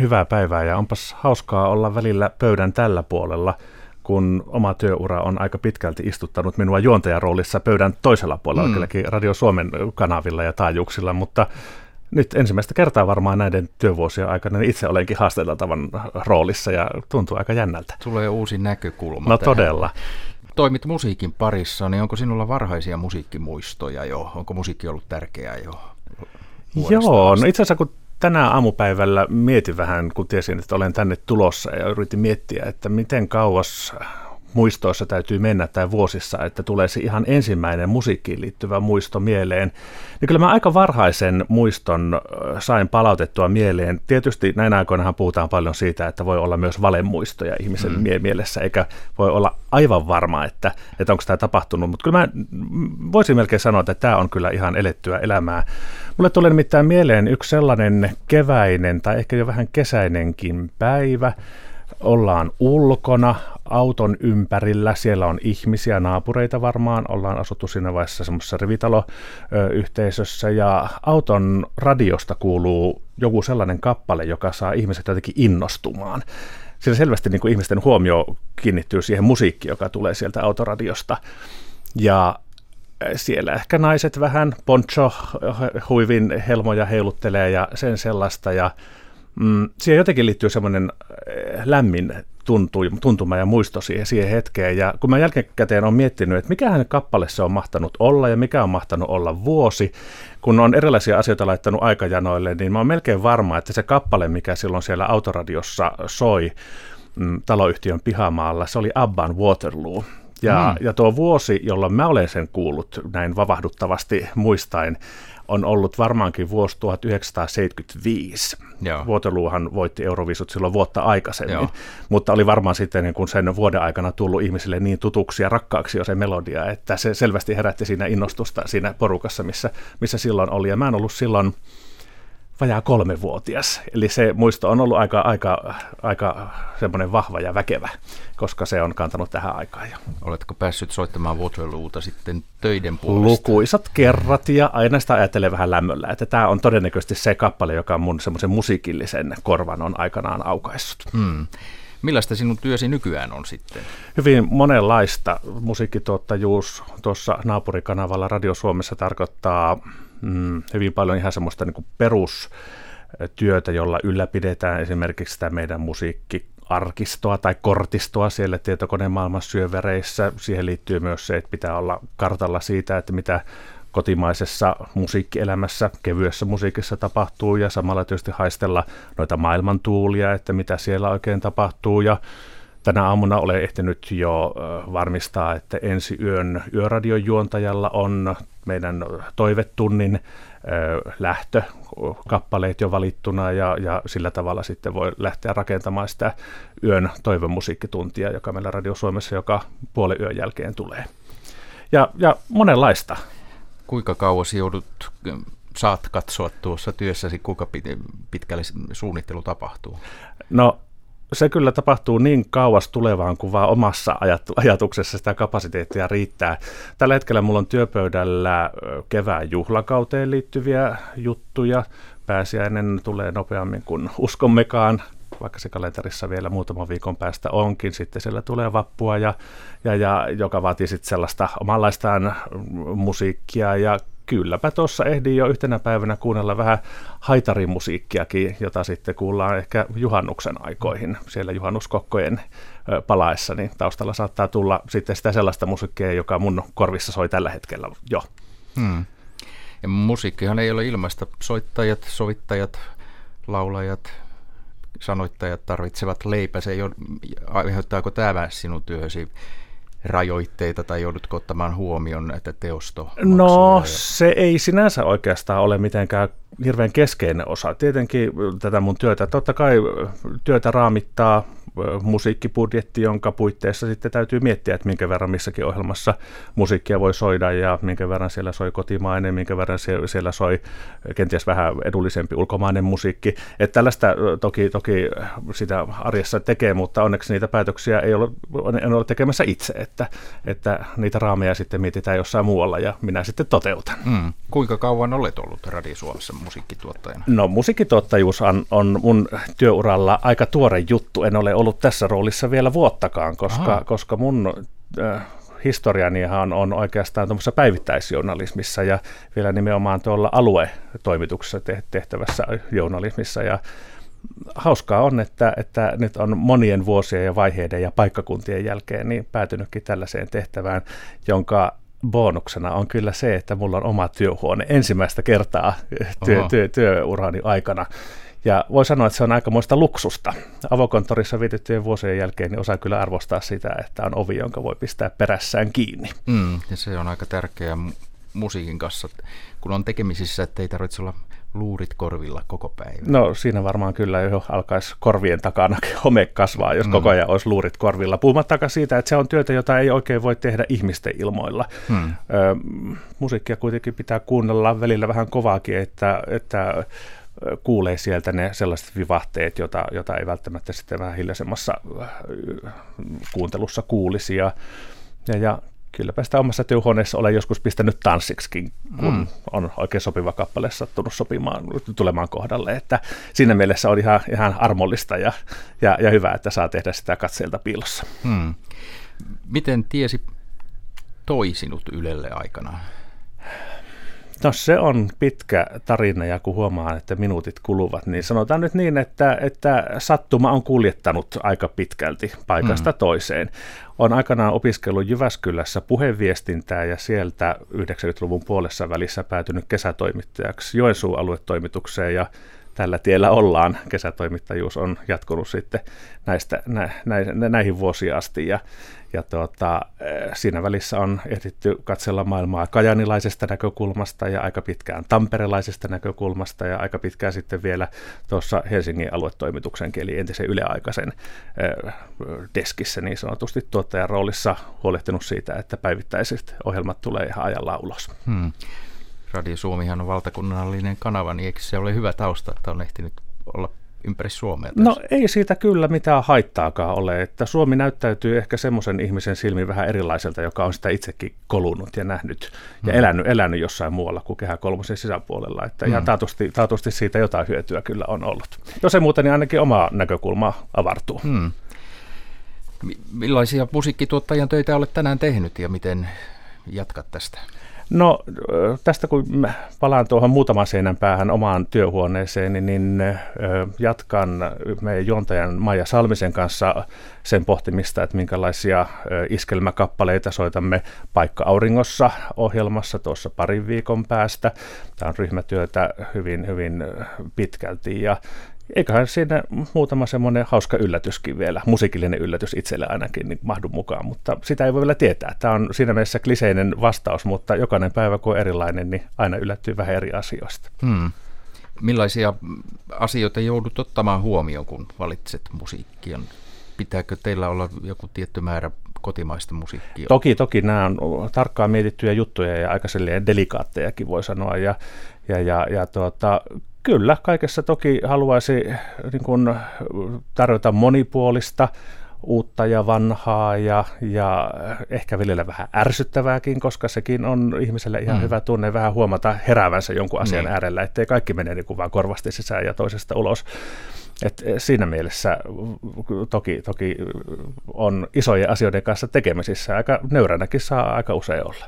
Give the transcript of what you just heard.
Hyvää päivää ja onpas hauskaa olla välillä pöydän tällä puolella, kun oma työura on aika pitkälti istuttanut minua juontajaroolissa pöydän toisella puolella, mm. Radio Suomen kanavilla ja taajuuksilla, mutta nyt ensimmäistä kertaa varmaan näiden työvuosien aikana niin itse olenkin haastateltavan roolissa ja tuntuu aika jännältä. Tulee uusi näkökulma. No tähän. todella. Toimit musiikin parissa, niin onko sinulla varhaisia musiikkimuistoja jo? Onko musiikki ollut tärkeää jo? Joo, no itse asiassa kun tänään aamupäivällä mietin vähän, kun tiesin, että olen tänne tulossa ja yritin miettiä, että miten kauas muistoissa täytyy mennä tai vuosissa, että tulee se ihan ensimmäinen musiikkiin liittyvä muisto mieleen. Niin kyllä mä aika varhaisen muiston sain palautettua mieleen. Tietysti näin aikoinahan puhutaan paljon siitä, että voi olla myös valemuistoja ihmisen mm. mielessä, eikä voi olla aivan varma, että, että onko tämä tapahtunut. Mutta kyllä mä voisin melkein sanoa, että tämä on kyllä ihan elettyä elämää. Mulle tulee nimittäin mieleen yksi sellainen keväinen tai ehkä jo vähän kesäinenkin päivä, ollaan ulkona auton ympärillä, siellä on ihmisiä, naapureita varmaan, ollaan asuttu siinä vaiheessa semmoisessa rivitaloyhteisössä ja auton radiosta kuuluu joku sellainen kappale, joka saa ihmiset jotenkin innostumaan. Sillä selvästi niin kuin ihmisten huomio kiinnittyy siihen musiikkiin, joka tulee sieltä autoradiosta. Ja siellä ehkä naiset vähän poncho huivin helmoja heiluttelee ja sen sellaista ja mm, siihen jotenkin liittyy semmoinen eh, lämmin tuntu, tuntuma ja muisto siihen, siihen hetkeen. Ja kun mä jälkikäteen on miettinyt, että mikähän kappale se on mahtanut olla ja mikä on mahtanut olla vuosi, kun on erilaisia asioita laittanut aikajanoille, niin mä oon melkein varma, että se kappale, mikä silloin siellä autoradiossa soi mm, taloyhtiön pihamaalla, se oli Abban Waterloo. Ja, mm. ja tuo vuosi, jolloin mä olen sen kuullut näin vavahduttavasti muistain, on ollut varmaankin vuosi 1975. Joo. Waterloohan voitti Eurovisut silloin vuotta aikaisemmin, Joo. mutta oli varmaan sitten niin kuin sen vuoden aikana tullut ihmisille niin tutuksi ja rakkaaksi jo se melodia, että se selvästi herätti siinä innostusta siinä porukassa, missä, missä silloin oli. Ja mä en ollut silloin vajaa kolmevuotias. Eli se muisto on ollut aika, aika, aika semmoinen vahva ja väkevä, koska se on kantanut tähän aikaan jo. Oletko päässyt soittamaan Waterloota sitten töiden puolesta? Lukuisat kerrat ja aina sitä ajattelee vähän lämmöllä, että tämä on todennäköisesti se kappale, joka mun semmoisen musiikillisen korvan on aikanaan aukaissut. Hmm. Millaista sinun työsi nykyään on sitten? Hyvin monenlaista. Musiikkituottajuus tuossa naapurikanavalla Radio Suomessa tarkoittaa mm, hyvin paljon ihan semmoista niin perustyötä, jolla ylläpidetään esimerkiksi sitä meidän musiikkiarkistoa tai kortistoa siellä tietokoneen syövereissä. Siihen liittyy myös se, että pitää olla kartalla siitä, että mitä kotimaisessa musiikkielämässä, kevyessä musiikissa tapahtuu ja samalla tietysti haistella noita maailmantuulia, että mitä siellä oikein tapahtuu ja Tänä aamuna olen ehtinyt jo varmistaa, että ensi yön yöradion juontajalla on meidän toivetunnin lähtökappaleet jo valittuna ja, ja sillä tavalla sitten voi lähteä rakentamaan sitä yön toivemusiikkituntia, joka meillä Radio Suomessa joka puolen yön jälkeen tulee. Ja, ja monenlaista. Kuinka kauas joudut saat katsoa tuossa työssäsi, kuinka pitkälle suunnittelu tapahtuu? No se kyllä tapahtuu niin kauas tulevaan kuin vaan omassa ajatuksessa sitä kapasiteettia riittää. Tällä hetkellä mulla on työpöydällä kevään juhlakauteen liittyviä juttuja. Pääsiäinen tulee nopeammin kuin uskommekaan, vaikka se kalenterissa vielä muutaman viikon päästä onkin. Sitten siellä tulee vappua, ja, ja, ja joka vaatii sitten sellaista omanlaistaan musiikkia ja kylläpä tuossa ehdin jo yhtenä päivänä kuunnella vähän haitarimusiikkiakin, jota sitten kuullaan ehkä juhannuksen aikoihin siellä juhannuskokkojen palaessa, niin taustalla saattaa tulla sitten sitä sellaista musiikkia, joka mun korvissa soi tällä hetkellä jo. Hmm. Ja musiikkihan ei ole ilmaista. Soittajat, sovittajat, laulajat, sanoittajat tarvitsevat leipä. Se ei ole, aiheuttaako tämä sinun työhösi rajoitteita tai joudutko ottamaan huomioon näitä teosto? No se ei sinänsä oikeastaan ole mitenkään hirveän keskeinen osa. Tietenkin tätä mun työtä, totta kai työtä raamittaa musiikkibudjetti, jonka puitteissa sitten täytyy miettiä, että minkä verran missäkin ohjelmassa musiikkia voi soida ja minkä verran siellä soi kotimainen, minkä verran siellä soi kenties vähän edullisempi ulkomainen musiikki. Että tällaista toki, toki sitä arjessa tekee, mutta onneksi niitä päätöksiä ei ole, en ole tekemässä itse, että, että niitä raameja sitten mietitään jossain muualla ja minä sitten toteutan. Mm. Kuinka kauan olet ollut Radio Suomessa musiikkituottajana? No musiikkituottajuus on, on mun työuralla aika tuore juttu. En ole ollut tässä roolissa vielä vuottakaan, koska, koska mun äh, historianihan on, on oikeastaan tuommoisessa päivittäisjournalismissa ja vielä nimenomaan tuolla aluetoimituksessa tehtävässä journalismissa. Ja hauskaa on, että, että nyt on monien vuosien ja vaiheiden ja paikkakuntien jälkeen niin päätynytkin tällaiseen tehtävään, jonka bonuksena on kyllä se, että mulla on oma työhuone ensimmäistä kertaa työ, työ, työurani aikana. Ja voi sanoa, että se on aikamoista luksusta. Avokonttorissa vietettyjen vuosien jälkeen niin osaa kyllä arvostaa sitä, että on ovi, jonka voi pistää perässään kiinni. Mm, ja se on aika tärkeä musiikin kanssa, kun on tekemisissä, että ei tarvitse olla luurit korvilla koko päivä? No siinä varmaan kyllä jo alkaisi korvien takana home kasvaa, jos mm. koko ajan olisi luurit korvilla. Puhumattakaan siitä, että se on työtä, jota ei oikein voi tehdä ihmisten ilmoilla. Mm. Ö, musiikkia kuitenkin pitää kuunnella välillä vähän kovaakin, että, että kuulee sieltä ne sellaiset vivahteet, jota, jota ei välttämättä sitten vähän hiljaisemmassa kuuntelussa kuulisi. Ja, ja, ja kylläpä sitä omassa työhuoneessa olen joskus pistänyt tanssiksikin, kun mm. on oikein sopiva kappale sattunut sopimaan, tulemaan kohdalle. Että siinä mielessä on ihan, ihan armollista ja, ja, ja hyvä, että saa tehdä sitä katseelta piilossa. Mm. Miten tiesi toi sinut Ylelle aikana? No se on pitkä tarina ja kun huomaan, että minuutit kuluvat, niin sanotaan nyt niin, että, että sattuma on kuljettanut aika pitkälti paikasta mm. toiseen. On aikanaan opiskellut Jyväskylässä puheviestintää ja sieltä 90-luvun puolessa välissä päätynyt kesätoimittajaksi Joensuun aluetoimitukseen ja tällä tiellä ollaan. Kesätoimittajuus on jatkunut sitten näistä, nä, nä, näihin vuosiin asti ja, ja tuota, eh, siinä välissä on ehditty katsella maailmaa kajanilaisesta näkökulmasta ja aika pitkään tamperelaisesta näkökulmasta ja aika pitkään sitten vielä tuossa Helsingin aluetoimituksen eli entisen yleaikaisen eh, deskissä niin sanotusti tuottajan roolissa huolehtinut siitä, että päivittäiset ohjelmat tulee ihan ajallaan ulos. Hmm. Radio Suomihan on valtakunnallinen kanava, niin eikö se ole hyvä tausta, että on ehtinyt olla ympäri Suomea? Tässä? No ei siitä kyllä mitään haittaakaan ole, että Suomi näyttäytyy ehkä semmoisen ihmisen silmin vähän erilaiselta, joka on sitä itsekin kolunut ja nähnyt ja mm. elänyt, elänyt jossain muualla kuin Kehä kolmosen sisäpuolella, että mm. ihan taatusti, taatusti siitä jotain hyötyä kyllä on ollut. Jos ei muuta, niin ainakin oma näkökulma avartuu. Mm. Millaisia musiikkituottajan töitä olet tänään tehnyt ja miten jatkat tästä? No tästä kun palaan tuohon muutaman seinän päähän omaan työhuoneeseen, niin, niin jatkan meidän juontajan Maija Salmisen kanssa sen pohtimista, että minkälaisia iskelmäkappaleita soitamme Paikka Auringossa ohjelmassa tuossa parin viikon päästä. Tämä on ryhmätyötä hyvin, hyvin pitkälti ja eiköhän siinä muutama semmoinen hauska yllätyskin vielä, musiikillinen yllätys itselle ainakin niin mahdu mukaan, mutta sitä ei voi vielä tietää. Tämä on siinä mielessä kliseinen vastaus, mutta jokainen päivä kun on erilainen, niin aina yllättyy vähän eri asioista. Hmm. Millaisia asioita joudut ottamaan huomioon, kun valitset musiikkia? Pitääkö teillä olla joku tietty määrä kotimaista musiikkia? Toki, toki nämä on tarkkaan mietittyjä juttuja ja aika delikaattejakin voi sanoa. Ja, ja, ja, ja tuota, kyllä, kaikessa toki haluaisi niin kuin, tarjota monipuolista, uutta ja vanhaa ja, ja ehkä välillä vähän ärsyttävääkin, koska sekin on ihmiselle ihan mm. hyvä tunne vähän huomata heräävänsä jonkun asian mm. äärellä, ettei kaikki mene niin kuin vaan korvasti sisään ja toisesta ulos. Et siinä mielessä toki, toki on isojen asioiden kanssa tekemisissä. Aika nöyränäkin saa aika usein olla.